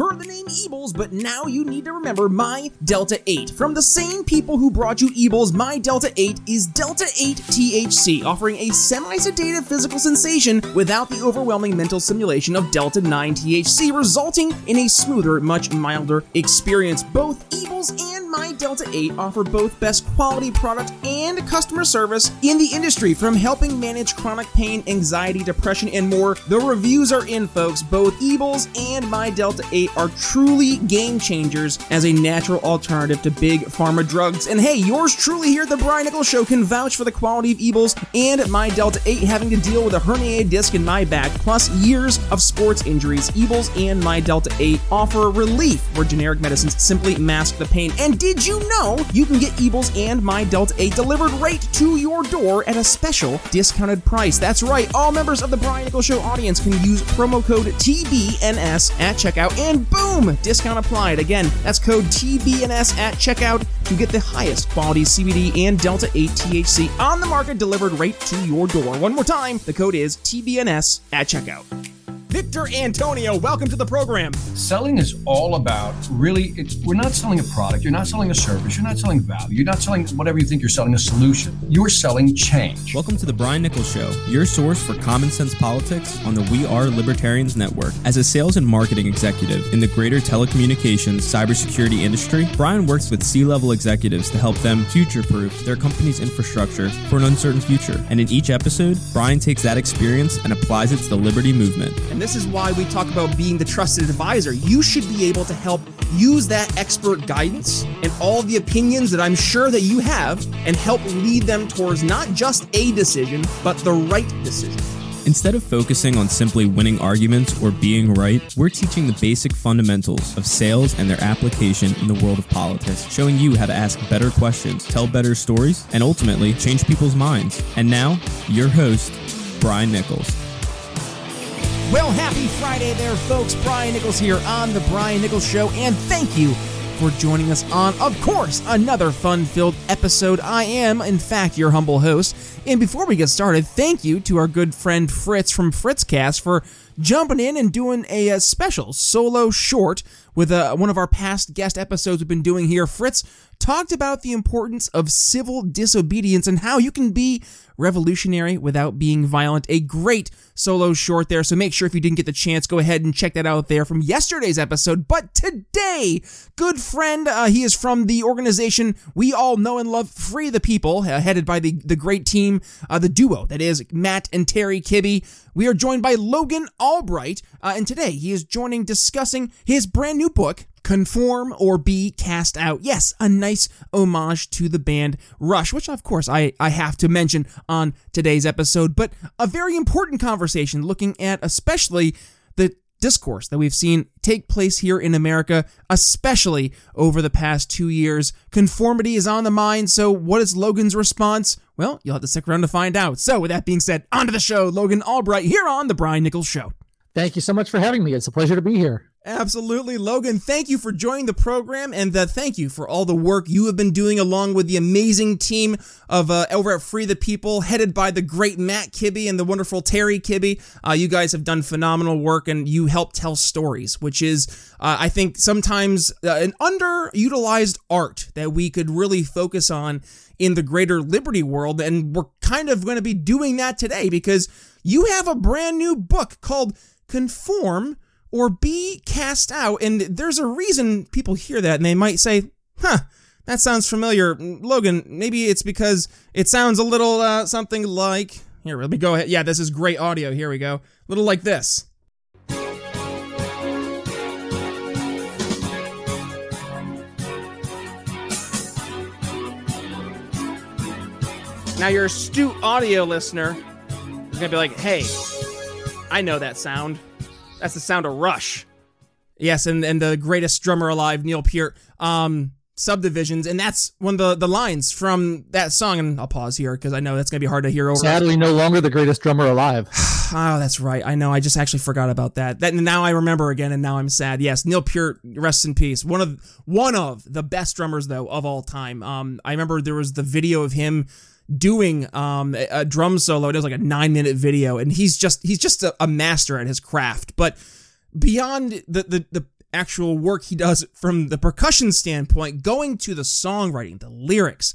heard the name Ebles, but now you need to remember My Delta 8. From the same people who brought you Ebles, My Delta 8 is Delta 8 THC, offering a semi sedative physical sensation without the overwhelming mental simulation of Delta 9 THC, resulting in a smoother, much milder experience. Both Ebles and My Delta 8 offer both best quality product and customer service in the industry, from helping manage chronic pain, anxiety, depression, and more. The reviews are in, folks. Both Ebles and My Delta 8 are truly game changers as a natural alternative to big pharma drugs. And hey, yours truly here at the Brian Nichols Show can vouch for the quality of Ebles and My Delta 8 having to deal with a herniated disc in my back, plus years of sports injuries. Ebles and My Delta 8 offer relief where generic medicines simply mask the pain. And did you know you can get Ebles and My Delta 8 delivered right to your door at a special discounted price? That's right, all members of the Brian Nichols Show audience can use promo code TBNS at checkout, and boom, discount applied. Again, that's code TBNS at checkout to get the highest quality CBD and Delta 8 THC on the market delivered right to your door. One more time, the code is TBNS at checkout. Victor Antonio, welcome to the program. Selling is all about really, it's, we're not selling a product, you're not selling a service, you're not selling value, you're not selling whatever you think you're selling a solution. You're selling change. Welcome to the Brian Nichols Show, your source for common sense politics on the We Are Libertarians Network. As a sales and marketing executive in the greater telecommunications cybersecurity industry, Brian works with C level executives to help them future proof their company's infrastructure for an uncertain future. And in each episode, Brian takes that experience and applies it to the Liberty movement. And this is why we talk about being the trusted advisor. You should be able to help use that expert guidance and all the opinions that I'm sure that you have and help lead them towards not just a decision, but the right decision. Instead of focusing on simply winning arguments or being right, we're teaching the basic fundamentals of sales and their application in the world of politics, showing you how to ask better questions, tell better stories, and ultimately change people's minds. And now, your host, Brian Nichols. Well, happy Friday there, folks. Brian Nichols here on The Brian Nichols Show, and thank you for joining us on, of course, another fun filled episode. I am, in fact, your humble host. And before we get started, thank you to our good friend Fritz from Fritzcast for jumping in and doing a, a special solo short with uh, one of our past guest episodes we've been doing here. Fritz talked about the importance of civil disobedience and how you can be revolutionary without being violent. A great solo short there. So make sure if you didn't get the chance, go ahead and check that out there from yesterday's episode. But today, good friend, uh, he is from the organization we all know and love, Free the People, uh, headed by the, the great team, uh, the duo that is Matt and Terry Kibbe. We are joined by Logan Albright, uh, and today he is joining discussing his brand new book, Conform or Be Cast Out. Yes, a nice homage to the band Rush, which of course I, I have to mention on today's episode, but a very important conversation looking at especially the discourse that we've seen take place here in America, especially over the past two years. Conformity is on the mind, so what is Logan's response? Well, you'll have to stick around to find out. So, with that being said, on to the show. Logan Albright here on The Brian Nichols Show. Thank you so much for having me. It's a pleasure to be here. Absolutely, Logan. Thank you for joining the program, and uh, thank you for all the work you have been doing along with the amazing team of uh, over at Free the People, headed by the great Matt Kibbe and the wonderful Terry Kibbe. Uh, you guys have done phenomenal work, and you help tell stories, which is, uh, I think, sometimes uh, an underutilized art that we could really focus on in the greater liberty world, and we're kind of going to be doing that today because you have a brand new book called Conform or be cast out. And there's a reason people hear that and they might say, huh, that sounds familiar. Logan, maybe it's because it sounds a little uh, something like. Here, let me go ahead. Yeah, this is great audio. Here we go. A little like this. Now, your astute audio listener is going to be like, hey, I know that sound. That's the sound of Rush. Yes, and, and the greatest drummer alive, Neil Peart. Um, subdivisions, and that's one of the, the lines from that song. And I'll pause here because I know that's gonna be hard to hear over. Sadly, no longer the greatest drummer alive. oh, that's right. I know. I just actually forgot about that. That now I remember again, and now I'm sad. Yes, Neil Peart, rest in peace. One of one of the best drummers though of all time. Um, I remember there was the video of him doing um, a, drum solo. It was like a nine minute video, and he's just he's just a, a master at his craft. But beyond the, the the actual work he does from the percussion standpoint, going to the songwriting, the lyrics.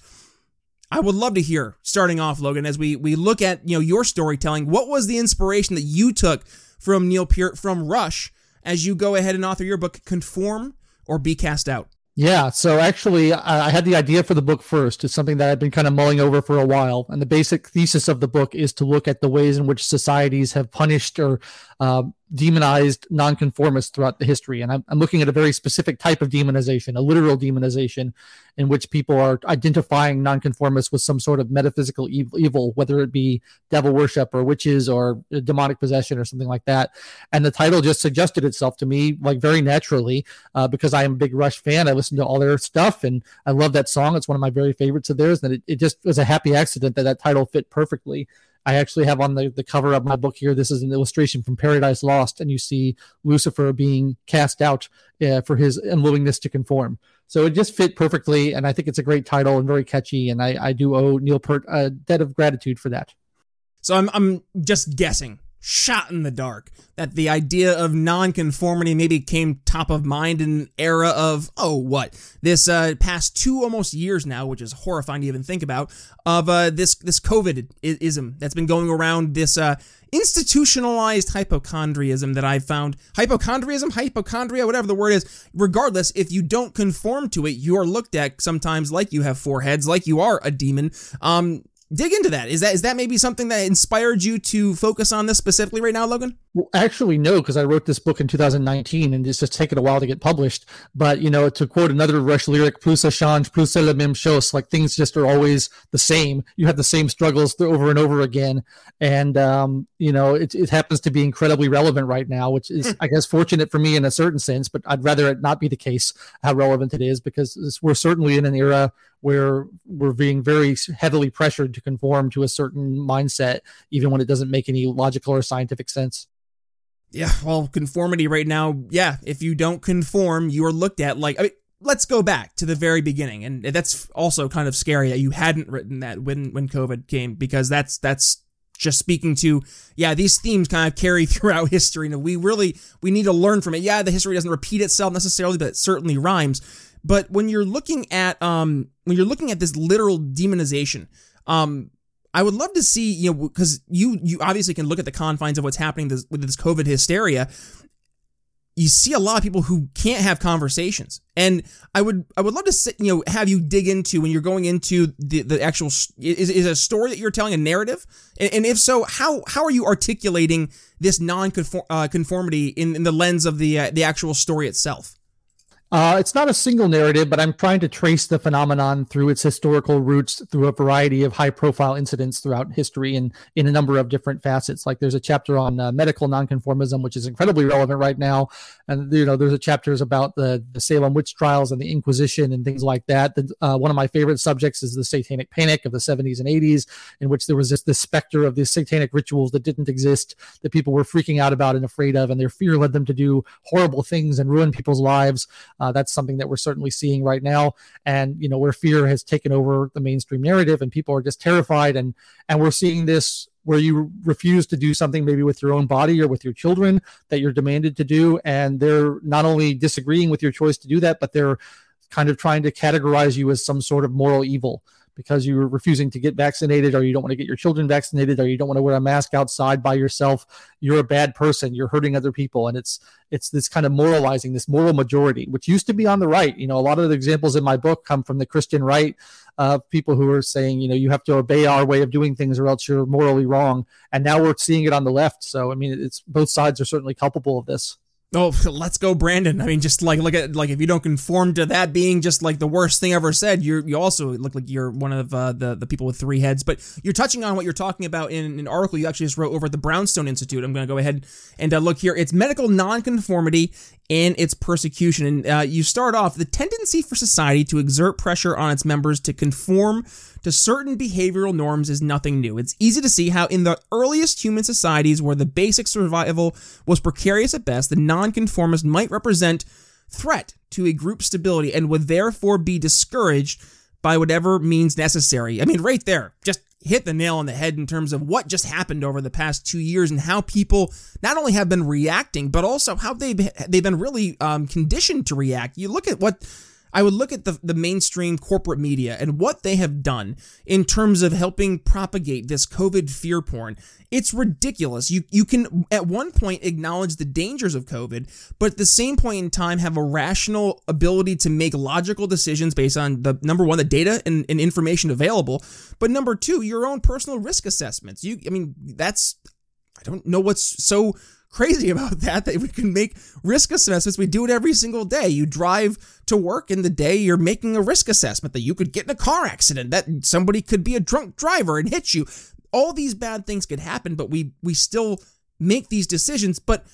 I would love to hear, starting off, Logan, as we we look at you know your storytelling. What was the inspiration that you took from Neil Peart from Rush as you go ahead and author your book, Conform or Be Cast Out? Yeah, so actually, I had the idea for the book first. It's something that I've been kind of mulling over for a while. And the basic thesis of the book is to look at the ways in which societies have punished or uh, demonized nonconformists throughout the history. And I'm, I'm, looking at a very specific type of demonization, a literal demonization, in which people are identifying nonconformists with some sort of metaphysical evil, whether it be devil worship or witches or demonic possession or something like that. And the title just suggested itself to me like very naturally uh, because I am a big Rush fan. I listen to all their stuff and I love that song. It's one of my very favorites of theirs. And it, it just was a happy accident that that title fit perfectly. I actually have on the, the cover of my book here. This is an illustration from Paradise Lost, and you see Lucifer being cast out uh, for his unwillingness to conform. So it just fit perfectly, and I think it's a great title and very catchy. And I, I do owe Neil Peart a debt of gratitude for that. So I'm I'm just guessing shot in the dark that the idea of nonconformity maybe came top of mind in an era of oh what? This uh, past two almost years now which is horrifying to even think about of uh, this this covid ism that's been going around this uh, institutionalized hypochondriism that I've found. Hypochondriism hypochondria whatever the word is. Regardless if you don't conform to it you're looked at sometimes like you have four heads like you are a demon. Um dig into that. Is that is that maybe something that inspired you to focus on this specifically right now, Logan? Well, actually, no, because I wrote this book in 2019 and it's just taken a while to get published. But you know, to quote another Rush lyric, "Plus ça change, plus c'est la même chose." Like things just are always the same. You have the same struggles over and over again, and um, you know, it, it happens to be incredibly relevant right now, which is, hmm. I guess, fortunate for me in a certain sense. But I'd rather it not be the case how relevant it is because we're certainly in an era where we're being very heavily pressured to conform to a certain mindset, even when it doesn't make any logical or scientific sense. Yeah, well, conformity right now, yeah, if you don't conform, you are looked at like, I mean, let's go back to the very beginning. And that's also kind of scary that you hadn't written that when, when COVID came, because that's, that's, just speaking to yeah these themes kind of carry throughout history and we really we need to learn from it yeah the history doesn't repeat itself necessarily but it certainly rhymes but when you're looking at um when you're looking at this literal demonization, um I would love to see, you know, because you you obviously can look at the confines of what's happening this, with this COVID hysteria. You see a lot of people who can't have conversations, and I would I would love to sit, you know have you dig into when you're going into the the actual is is a story that you're telling a narrative, and, and if so, how how are you articulating this non uh, conformity in, in the lens of the uh, the actual story itself? Uh, it's not a single narrative, but I'm trying to trace the phenomenon through its historical roots through a variety of high profile incidents throughout history and in a number of different facets. Like there's a chapter on uh, medical nonconformism, which is incredibly relevant right now. And, you know, there's a chapters about the, the Salem witch trials and the Inquisition and things like that. The, uh, one of my favorite subjects is the satanic panic of the 70s and 80s, in which there was this, this specter of these satanic rituals that didn't exist that people were freaking out about and afraid of. And their fear led them to do horrible things and ruin people's lives. Uh, that's something that we're certainly seeing right now. And you know, where fear has taken over the mainstream narrative, and people are just terrified, and and we're seeing this where you refuse to do something maybe with your own body or with your children that you're demanded to do, and they're not only disagreeing with your choice to do that, but they're kind of trying to categorize you as some sort of moral evil because you're refusing to get vaccinated or you don't want to get your children vaccinated or you don't want to wear a mask outside by yourself you're a bad person you're hurting other people. And it's it's this kind of moralizing this moral majority which used to be on the right. You know a lot of the examples in my book come from the christian right of uh, people who are saying you know you have to obey our way of doing things or else you're morally wrong. And now we're seeing it on the left. So i mean it's both sides are certainly culpable of this Oh, let's go, Brandon. I mean, just like look at like if you don't conform to that being just like the worst thing ever said, you're you also look like you're one of uh, the the people with three heads. But you're touching on what you're talking about in an article you actually just wrote over at the Brownstone Institute. I'm going to go ahead and uh, look here. It's medical nonconformity and its persecution. And uh, you start off the tendency for society to exert pressure on its members to conform to certain behavioral norms is nothing new. It's easy to see how, in the earliest human societies where the basic survival was precarious at best, the nonconformist might represent threat to a group's stability and would therefore be discouraged by whatever means necessary. I mean, right there, just hit the nail on the head in terms of what just happened over the past two years and how people not only have been reacting, but also how they've they've been really um, conditioned to react. You look at what I would look at the, the mainstream corporate media and what they have done in terms of helping propagate this COVID fear porn. It's ridiculous. You you can at one point acknowledge the dangers of COVID, but at the same point in time have a rational ability to make logical decisions based on the number one, the data and, and information available, but number two, your own personal risk assessments. You I mean, that's I don't know what's so crazy about that that we can make risk assessments. We do it every single day. You drive to work in the day, you're making a risk assessment that you could get in a car accident, that somebody could be a drunk driver and hit you. All these bad things could happen, but we we still make these decisions. But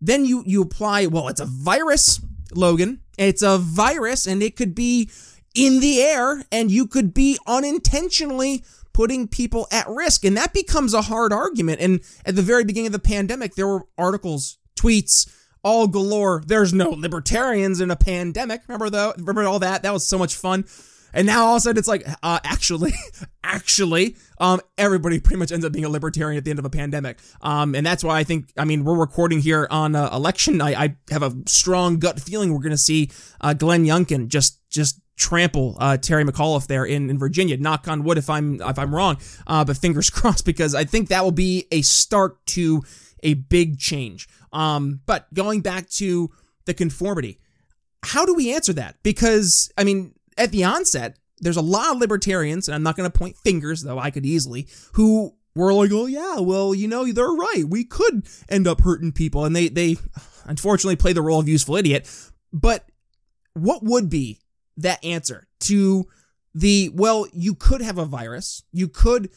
then you you apply, well, it's a virus, Logan. It's a virus, and it could be in the air, and you could be unintentionally putting people at risk. And that becomes a hard argument. And at the very beginning of the pandemic, there were articles, tweets, all galore. There's no libertarians in a pandemic. Remember though? Remember all that? That was so much fun. And now all of a sudden it's like, uh, actually, actually, um, everybody pretty much ends up being a libertarian at the end of a pandemic. Um, and that's why I think, I mean, we're recording here on uh, election night. I have a strong gut feeling we're going to see uh, Glenn Youngkin just, just trample uh, Terry McAuliffe there in, in Virginia. Knock on wood if I'm if I'm wrong, uh, but fingers crossed because I think that will be a start to a big change. Um, but going back to the conformity, how do we answer that? Because I mean, at the onset, there's a lot of libertarians, and I'm not going to point fingers, though I could easily, who were like, "Oh yeah, well, you know, they're right. We could end up hurting people," and they they unfortunately play the role of useful idiot. But what would be that answer to the well, you could have a virus, you could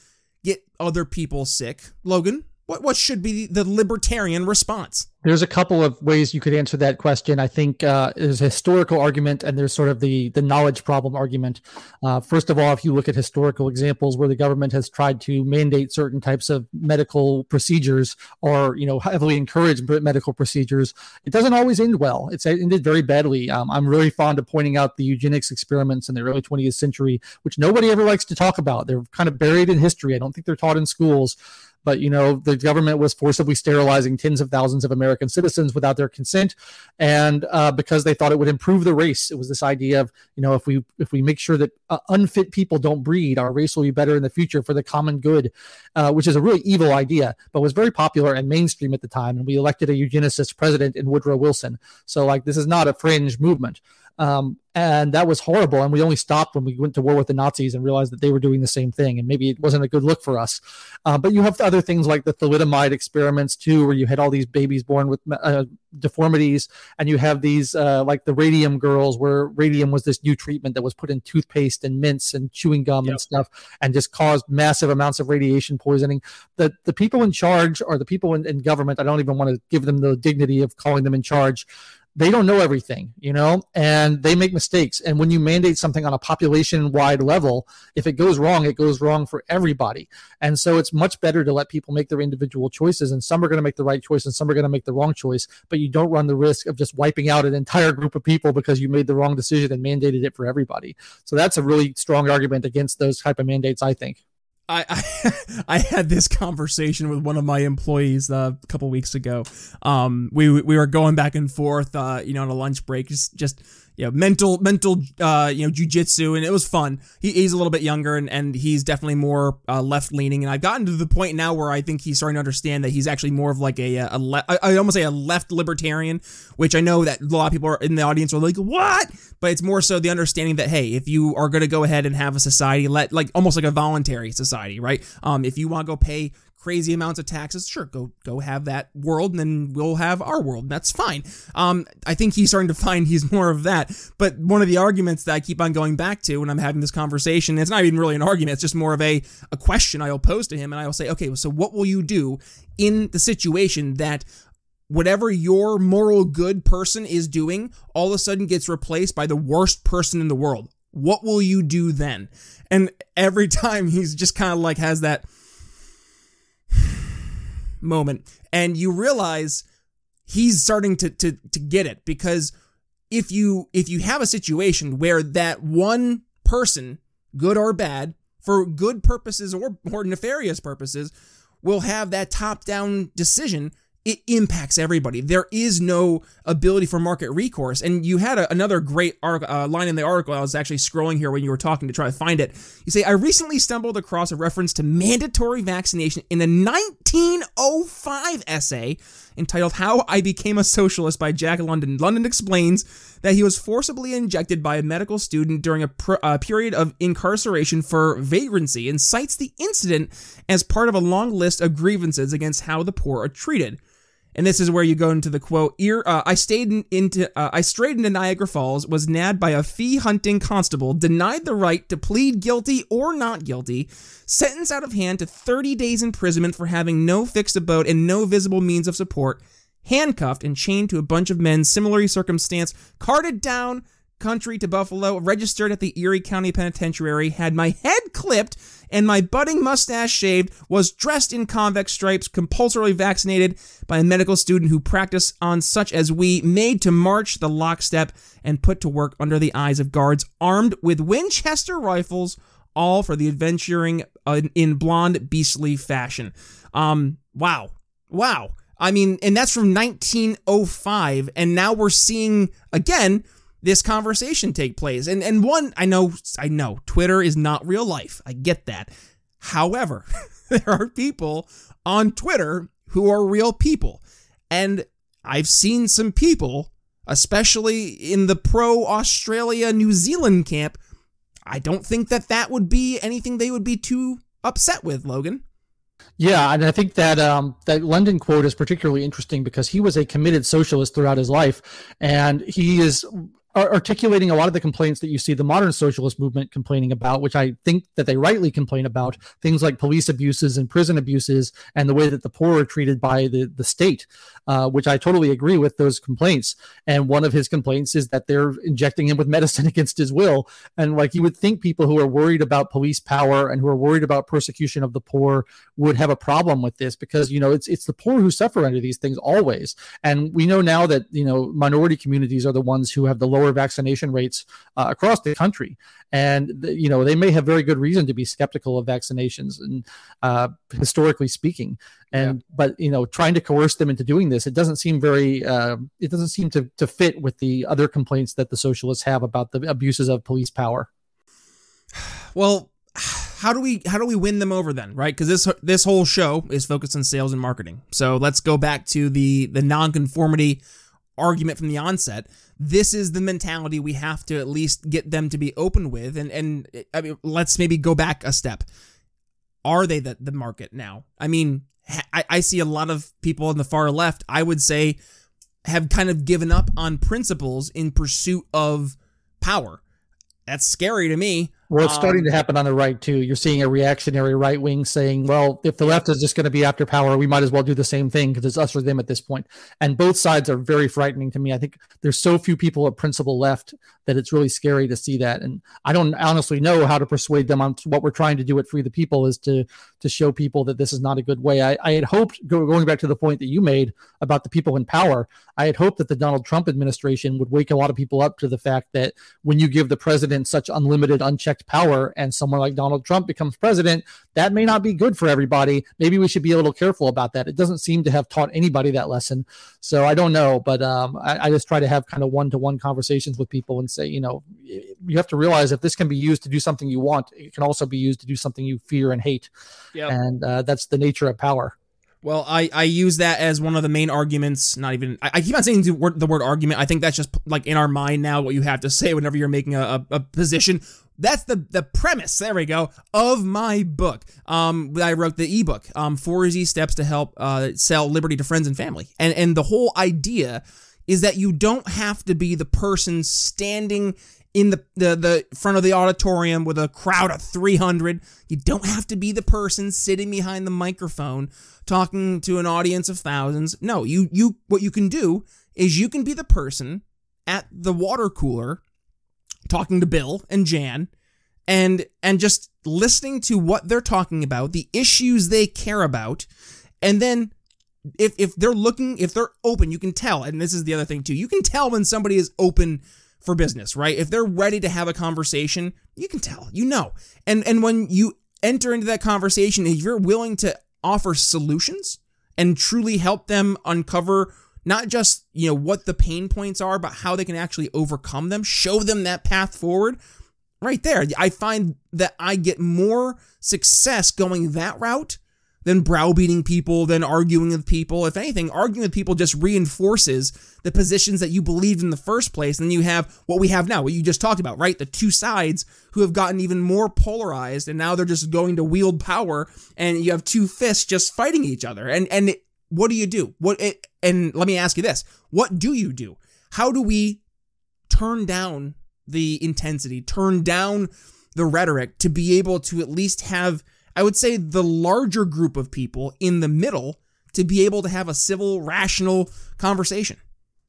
get other people sick. Logan, what what should be the libertarian response? There's a couple of ways you could answer that question. I think uh, there's a historical argument and there's sort of the the knowledge problem argument. Uh, first of all, if you look at historical examples where the government has tried to mandate certain types of medical procedures or you know heavily encourage medical procedures, it doesn't always end well. It's ended very badly. Um, I'm really fond of pointing out the eugenics experiments in the early 20th century, which nobody ever likes to talk about. They're kind of buried in history. I don't think they're taught in schools but you know the government was forcibly sterilizing tens of thousands of American citizens without their consent, and uh, because they thought it would improve the race. It was this idea of you know if we if we make sure that uh, unfit people don't breed, our race will be better in the future for the common good, uh, which is a really evil idea, but was very popular and mainstream at the time. And we elected a eugenicist president in Woodrow Wilson. So like this is not a fringe movement. Um, and that was horrible. And we only stopped when we went to war with the Nazis and realized that they were doing the same thing. And maybe it wasn't a good look for us. Uh, but you have other things like the thalidomide experiments too, where you had all these babies born with uh, deformities, and you have these uh, like the radium girls, where radium was this new treatment that was put in toothpaste and mints and chewing gum yep. and stuff, and just caused massive amounts of radiation poisoning. The the people in charge, or the people in, in government, I don't even want to give them the dignity of calling them in charge they don't know everything, you know, and they make mistakes. And when you mandate something on a population wide level, if it goes wrong, it goes wrong for everybody. And so it's much better to let people make their individual choices. And some are going to make the right choice and some are going to make the wrong choice, but you don't run the risk of just wiping out an entire group of people because you made the wrong decision and mandated it for everybody. So that's a really strong argument against those type of mandates, I think. I, I, had this conversation with one of my employees uh, a couple weeks ago. Um, we we were going back and forth, uh, you know, on a lunch break, just just you know, mental mental uh, you know jujitsu, and it was fun. He, he's a little bit younger, and, and he's definitely more uh, left leaning. And I've gotten to the point now where I think he's starting to understand that he's actually more of like a a le- I almost say a left libertarian, which I know that a lot of people are in the audience are like what, but it's more so the understanding that hey, if you are going to go ahead and have a society, let like almost like a voluntary society, right? Um, if you want to go pay crazy amounts of taxes, sure, go go have that world, and then we'll have our world. That's fine. Um, I think he's starting to find he's more of that. But one of the arguments that I keep on going back to when I'm having this conversation, it's not even really an argument. It's just more of a a question I'll pose to him, and I'll say, okay, so what will you do in the situation that whatever your moral good person is doing all of a sudden gets replaced by the worst person in the world? What will you do then? And every time he's just kind of like has that moment. And you realize he's starting to to to get it because if you if you have a situation where that one person good or bad for good purposes or, or nefarious purposes, will have that top down decision it impacts everybody. There is no ability for market recourse. And you had a, another great uh, line in the article. I was actually scrolling here when you were talking to try to find it. You say, I recently stumbled across a reference to mandatory vaccination in a 1905 essay entitled How I Became a Socialist by Jack London. London explains that he was forcibly injected by a medical student during a, pr- a period of incarceration for vagrancy and cites the incident as part of a long list of grievances against how the poor are treated and this is where you go into the quote. Ear, uh, I stayed in, into, uh, I strayed into Niagara Falls, was nabbed by a fee hunting constable, denied the right to plead guilty or not guilty, sentenced out of hand to 30 days imprisonment for having no fixed abode and no visible means of support, handcuffed and chained to a bunch of men similarly circumstanced, carted down country to Buffalo, registered at the Erie County Penitentiary, had my head clipped and my budding mustache shaved, was dressed in convex stripes, compulsorily vaccinated by a medical student who practiced on such as we, made to march the lockstep and put to work under the eyes of guards armed with Winchester rifles, all for the adventuring uh, in blonde, beastly fashion. Um, wow. Wow. I mean, and that's from 1905, and now we're seeing again this conversation take place. And and one, I know I know Twitter is not real life. I get that. However, there are people on Twitter who are real people. And I've seen some people, especially in the pro Australia New Zealand camp, I don't think that that would be anything they would be too upset with, Logan. Yeah, and I think that um, that London quote is particularly interesting because he was a committed socialist throughout his life, and he is articulating a lot of the complaints that you see the modern socialist movement complaining about, which I think that they rightly complain about, things like police abuses and prison abuses and the way that the poor are treated by the, the state, uh, which I totally agree with those complaints. And one of his complaints is that they're injecting him with medicine against his will. And like you would think people who are worried about police power and who are worried about persecution of the poor would have a problem with this because, you know, it's, it's the poor who suffer under these things always. And we know now that, you know, minority communities are the ones who have the lower vaccination rates uh, across the country. And, you know, they may have very good reason to be skeptical of vaccinations and uh, historically speaking. And, yeah. but, you know, trying to coerce them into doing this, it doesn't seem very, uh, it doesn't seem to, to fit with the other complaints that the socialists have about the abuses of police power. Well, how do we how do we win them over then right? Because this this whole show is focused on sales and marketing. So let's go back to the the nonconformity argument from the onset. This is the mentality we have to at least get them to be open with. And and I mean let's maybe go back a step. Are they the, the market now? I mean I, I see a lot of people on the far left i would say have kind of given up on principles in pursuit of power. That's scary to me well, it's starting um, to happen on the right too. You're seeing a reactionary right wing saying, "Well, if the left is just going to be after power, we might as well do the same thing because it's us or them at this point." And both sides are very frightening to me. I think there's so few people at principle left that it's really scary to see that. And I don't honestly know how to persuade them on what we're trying to do at Free the People is to to show people that this is not a good way. I, I had hoped, going back to the point that you made about the people in power, I had hoped that the Donald Trump administration would wake a lot of people up to the fact that when you give the president such unlimited, unchecked power and someone like Donald Trump becomes president, that may not be good for everybody. Maybe we should be a little careful about that. It doesn't seem to have taught anybody that lesson. So I don't know, but um, I, I just try to have kind of one to one conversations with people and say, you know, you have to realize if this can be used to do something you want, it can also be used to do something you fear and hate. Yep. And uh, that's the nature of power. Well, I, I use that as one of the main arguments. Not even I, I keep on saying the word, the word argument. I think that's just like in our mind now what you have to say whenever you're making a, a, a position. That's the the premise. There we go of my book. Um, I wrote the ebook. Um, four easy steps to help uh, sell liberty to friends and family. And and the whole idea is that you don't have to be the person standing in the, the, the front of the auditorium with a crowd of 300. You don't have to be the person sitting behind the microphone talking to an audience of thousands. No, you you what you can do is you can be the person at the water cooler talking to Bill and Jan and and just listening to what they're talking about, the issues they care about, and then if if they're looking if they're open, you can tell. And this is the other thing too. You can tell when somebody is open for business, right? If they're ready to have a conversation, you can tell, you know. And and when you enter into that conversation, if you're willing to offer solutions and truly help them uncover not just, you know, what the pain points are, but how they can actually overcome them, show them that path forward. Right there, I find that I get more success going that route than browbeating people, than arguing with people. If anything, arguing with people just reinforces the positions that you believed in the first place. And you have what we have now, what you just talked about, right? The two sides who have gotten even more polarized and now they're just going to wield power and you have two fists just fighting each other. And, and what do you do? What, it, and let me ask you this. What do you do? How do we turn down the intensity, turn down the rhetoric to be able to at least have I would say the larger group of people in the middle to be able to have a civil, rational conversation.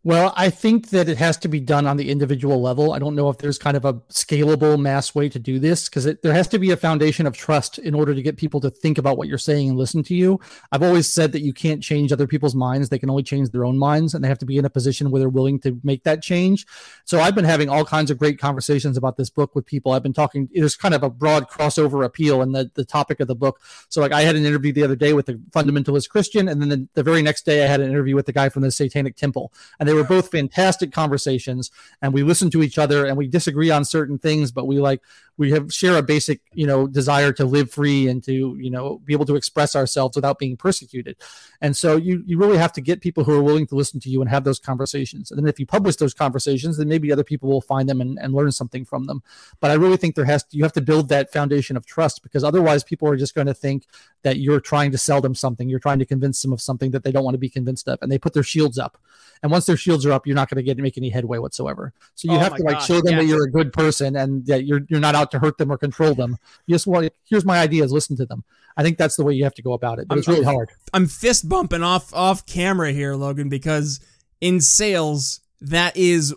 Well, I think that it has to be done on the individual level. I don't know if there's kind of a scalable mass way to do this because there has to be a foundation of trust in order to get people to think about what you're saying and listen to you. I've always said that you can't change other people's minds. They can only change their own minds and they have to be in a position where they're willing to make that change. So I've been having all kinds of great conversations about this book with people. I've been talking, there's kind of a broad crossover appeal in the, the topic of the book. So like I had an interview the other day with a fundamentalist Christian. And then the, the very next day I had an interview with the guy from the satanic temple and they they were both fantastic conversations and we listen to each other and we disagree on certain things but we like we have share a basic you know desire to live free and to you know be able to express ourselves without being persecuted. And so you you really have to get people who are willing to listen to you and have those conversations. And then if you publish those conversations then maybe other people will find them and, and learn something from them. But i really think there has to, you have to build that foundation of trust because otherwise people are just going to think that you're trying to sell them something. You're trying to convince them of something that they don't want to be convinced of. And they put their shields up. And once their shields are up you're not going to get make any headway whatsoever. So you oh have to like show them yeah. that you're a good person and that you're you're not out out to hurt them or control them. You just want here's my ideas, listen to them. I think that's the way you have to go about it. But I'm, it's really hard. I'm fist bumping off off camera here, Logan, because in sales that is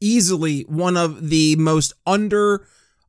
easily one of the most under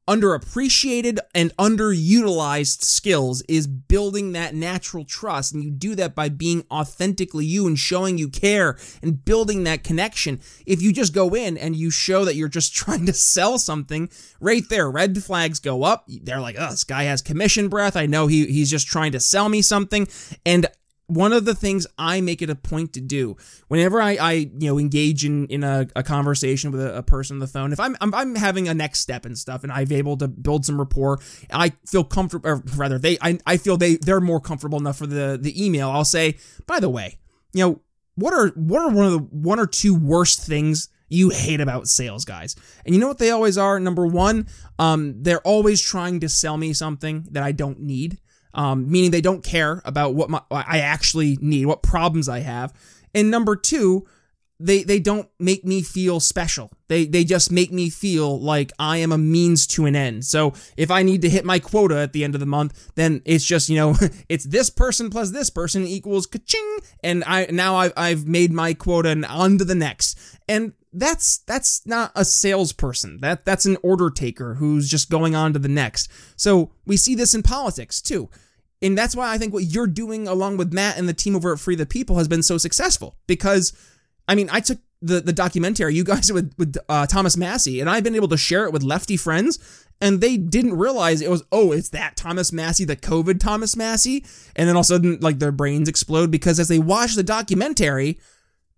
underappreciated and underutilized skills is building that natural trust. And you do that by being authentically you and showing you care and building that connection. If you just go in and you show that you're just trying to sell something, right there, red flags go up. They're like, oh, this guy has commission breath. I know he, he's just trying to sell me something. And one of the things I make it a point to do whenever I, I you know engage in in a, a conversation with a, a, person on the phone, if I'm, I'm, I'm having a next step and stuff, and I've able to build some rapport, I feel comfortable, or rather, they I, I feel they they're more comfortable enough for the the email. I'll say, by the way, you know what are what are one of the one or two worst things you hate about sales guys. And you know what they always are? Number one, um, they're always trying to sell me something that I don't need um, meaning they don't care about what my, I actually need, what problems I have. And number two, they they don't make me feel special. They they just make me feel like I am a means to an end. So if I need to hit my quota at the end of the month, then it's just you know it's this person plus this person equals ka-ching, and I now I've I've made my quota and on to the next. And that's that's not a salesperson. That that's an order taker who's just going on to the next. So we see this in politics too. And that's why I think what you're doing along with Matt and the team over at Free the People has been so successful. Because, I mean, I took the, the documentary, you guys with, with uh, Thomas Massie and I've been able to share it with lefty friends, and they didn't realize it was, oh, it's that Thomas Massie the COVID Thomas Massie And then all of a sudden, like, their brains explode because as they watch the documentary,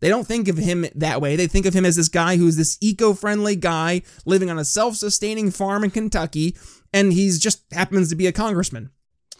they don't think of him that way. They think of him as this guy who's this eco friendly guy living on a self sustaining farm in Kentucky, and he's just happens to be a congressman.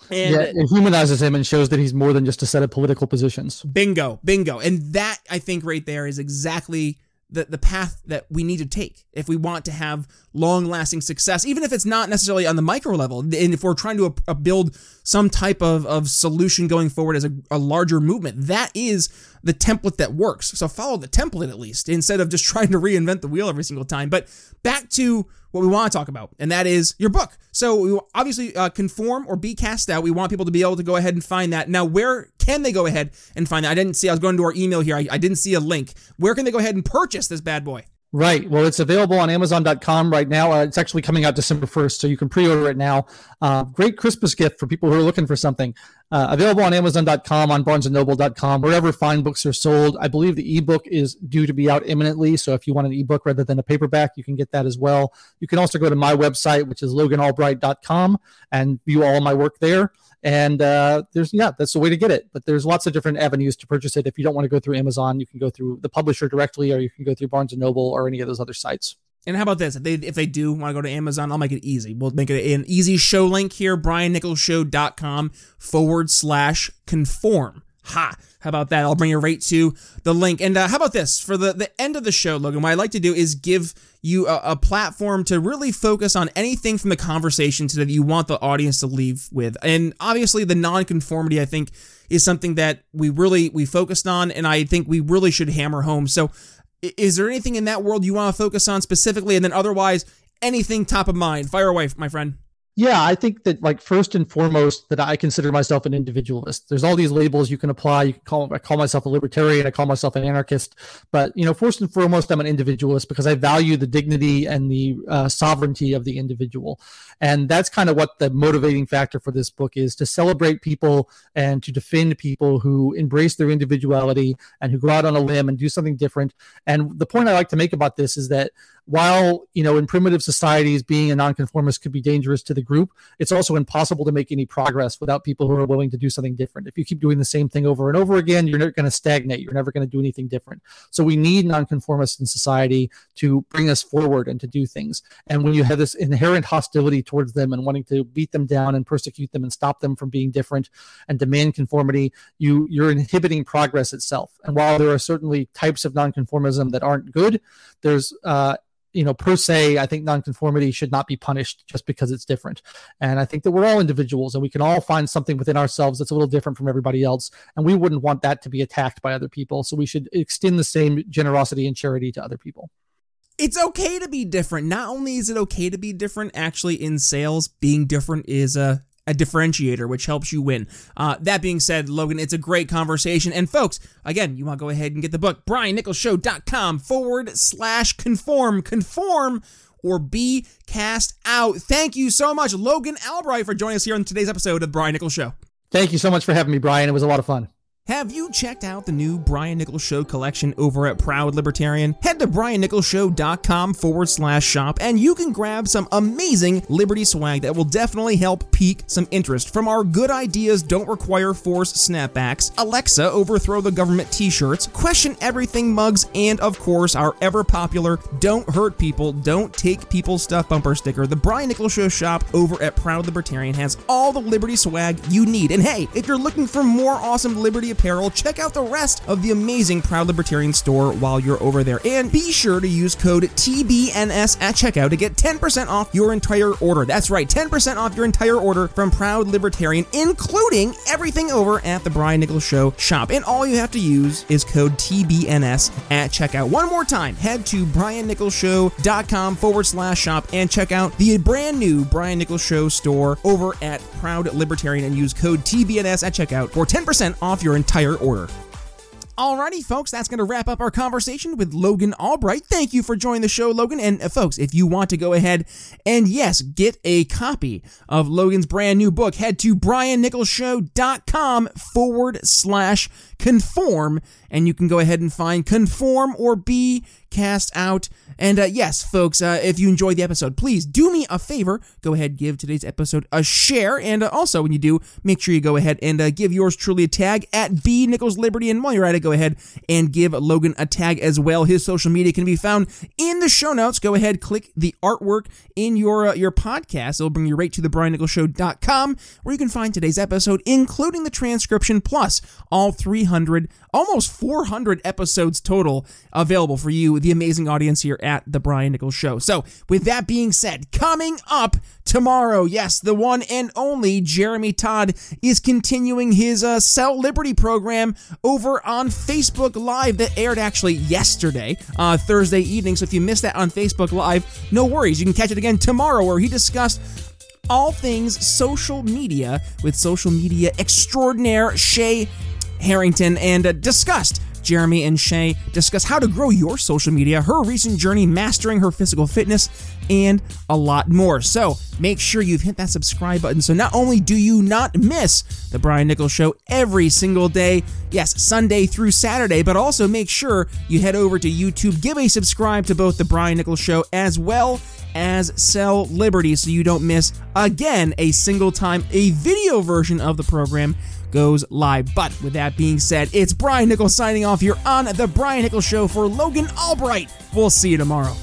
And yeah, it humanizes him and shows that he's more than just a set of political positions. Bingo, bingo. And that, I think, right there is exactly the, the path that we need to take if we want to have long lasting success, even if it's not necessarily on the micro level. And if we're trying to uh, build some type of, of solution going forward as a, a larger movement, that is the template that works. So follow the template at least instead of just trying to reinvent the wheel every single time. But back to what we want to talk about, and that is your book. So we obviously uh, conform or be cast out. We want people to be able to go ahead and find that. Now, where can they go ahead and find that? I didn't see. I was going to our email here. I, I didn't see a link. Where can they go ahead and purchase this bad boy? Right. Well, it's available on Amazon.com right now. Uh, it's actually coming out December 1st, so you can pre order it now. Uh, great Christmas gift for people who are looking for something. Uh, available on Amazon.com, on BarnesandNoble.com, wherever fine books are sold. I believe the ebook is due to be out imminently. So if you want an ebook rather than a paperback, you can get that as well. You can also go to my website, which is loganalbright.com, and view all my work there. And uh, there's, yeah, that's the way to get it. But there's lots of different avenues to purchase it. If you don't want to go through Amazon, you can go through the publisher directly, or you can go through Barnes and Noble or any of those other sites. And how about this? If they if they do want to go to Amazon, I'll make it easy. We'll make it an easy show link here, briannicholsshow.com forward slash conform. Ha! How about that? I'll bring you right to the link. And uh, how about this? For the, the end of the show, Logan, what I'd like to do is give you a, a platform to really focus on anything from the conversation today that you want the audience to leave with. And obviously, the nonconformity, I think, is something that we really we focused on, and I think we really should hammer home. So is there anything in that world you want to focus on specifically? And then otherwise, anything top of mind? Fire away, my friend. Yeah, I think that like first and foremost that I consider myself an individualist. There's all these labels you can apply. You can call I call myself a libertarian. I call myself an anarchist. But you know, first and foremost, I'm an individualist because I value the dignity and the uh, sovereignty of the individual, and that's kind of what the motivating factor for this book is to celebrate people and to defend people who embrace their individuality and who go out on a limb and do something different. And the point I like to make about this is that while you know in primitive societies being a nonconformist could be dangerous to the group it's also impossible to make any progress without people who are willing to do something different. If you keep doing the same thing over and over again you're never going to stagnate. You're never going to do anything different. So we need nonconformists in society to bring us forward and to do things. And when you have this inherent hostility towards them and wanting to beat them down and persecute them and stop them from being different and demand conformity you you're inhibiting progress itself. And while there are certainly types of nonconformism that aren't good there's uh, you know, per se, I think nonconformity should not be punished just because it's different. And I think that we're all individuals and we can all find something within ourselves that's a little different from everybody else. And we wouldn't want that to be attacked by other people. So we should extend the same generosity and charity to other people. It's okay to be different. Not only is it okay to be different, actually, in sales, being different is a a differentiator, which helps you win. Uh, that being said, Logan, it's a great conversation. And folks, again, you want to go ahead and get the book, briannicholsshow.com forward slash conform, conform, or be cast out. Thank you so much, Logan Albright, for joining us here on today's episode of The Brian Nichols Show. Thank you so much for having me, Brian. It was a lot of fun. Have you checked out the new Brian Nichols Show collection over at Proud Libertarian? Head to briannicholsshow.com forward slash shop and you can grab some amazing Liberty swag that will definitely help pique some interest. From our Good Ideas Don't Require Force snapbacks, Alexa Overthrow the Government t shirts, Question Everything mugs, and of course, our ever popular Don't Hurt People, Don't Take People's Stuff bumper sticker. The Brian Nichols Show shop over at Proud Libertarian has all the Liberty swag you need. And hey, if you're looking for more awesome Liberty apparel, check out the rest of the amazing Proud Libertarian store while you're over there. And be sure to use code TBNS at checkout to get 10% off your entire order. That's right, 10% off your entire order from Proud Libertarian, including everything over at the Brian Nichols Show shop. And all you have to use is code TBNS at checkout. One more time, head to briannicholsshow.com forward slash shop and check out the brand new Brian Nichols Show store over at Proud Libertarian and use code TBNS at checkout for 10% off your entire order. Alrighty, folks, that's going to wrap up our conversation with Logan Albright. Thank you for joining the show, Logan. And uh, folks, if you want to go ahead and yes, get a copy of Logan's brand new book, head to briannicholsshow.com forward slash conform, and you can go ahead and find conform or be cast out. And uh, yes, folks, uh, if you enjoyed the episode, please do me a favor. Go ahead, give today's episode a share. And uh, also, when you do, make sure you go ahead and uh, give yours truly a tag at B Nichols Liberty. And while you're at it, go ahead and give Logan a tag as well. His social media can be found in the show notes. Go ahead, click the artwork in your uh, your podcast. It'll bring you right to the BrianNicholsShow.com, where you can find today's episode, including the transcription, plus all 300, almost 400 episodes total available for you the amazing audience here at The Brian Nichols Show. So, with that being said, coming up tomorrow, yes, the one and only Jeremy Todd is continuing his uh, Sell Liberty program over on Facebook Live that aired actually yesterday, uh, Thursday evening. So, if you missed that on Facebook Live, no worries. You can catch it again tomorrow where he discussed all things social media with social media extraordinaire Shay Harrington and uh, discussed Jeremy and Shay discuss how to grow your social media, her recent journey mastering her physical fitness, and a lot more. So make sure you've hit that subscribe button so not only do you not miss the Brian Nichols Show every single day, yes, Sunday through Saturday, but also make sure you head over to YouTube, give a subscribe to both the Brian Nichols Show as well as Sell Liberty so you don't miss again a single time a video version of the program goes live. But with that being said, it's Brian Nichols signing off here on The Brian Nichols Show for Logan Albright. We'll see you tomorrow.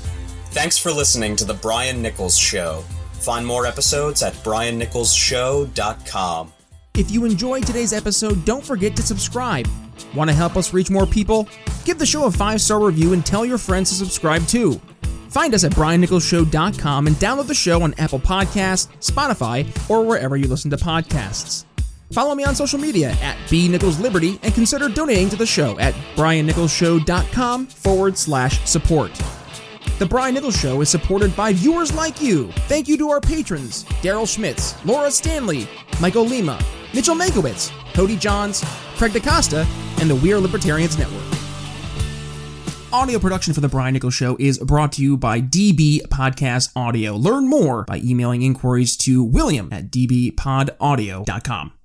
Thanks for listening to The Brian Nichols Show. Find more episodes at briannicholsshow.com. If you enjoyed today's episode, don't forget to subscribe. Want to help us reach more people? Give the show a five star review and tell your friends to subscribe too. Find us at briannicholsshow.com and download the show on Apple Podcasts, Spotify, or wherever you listen to podcasts. Follow me on social media at B Nichols Liberty and consider donating to the show at briannicholsshow.com forward slash support. The Brian Nichols Show is supported by viewers like you. Thank you to our patrons Daryl Schmitz, Laura Stanley, Michael Lima, Mitchell Mankiewicz, Cody Johns, Craig DaCosta, and the We Are Libertarians Network. Audio production for The Brian Nichols Show is brought to you by DB Podcast Audio. Learn more by emailing inquiries to william at dbpodaudio.com.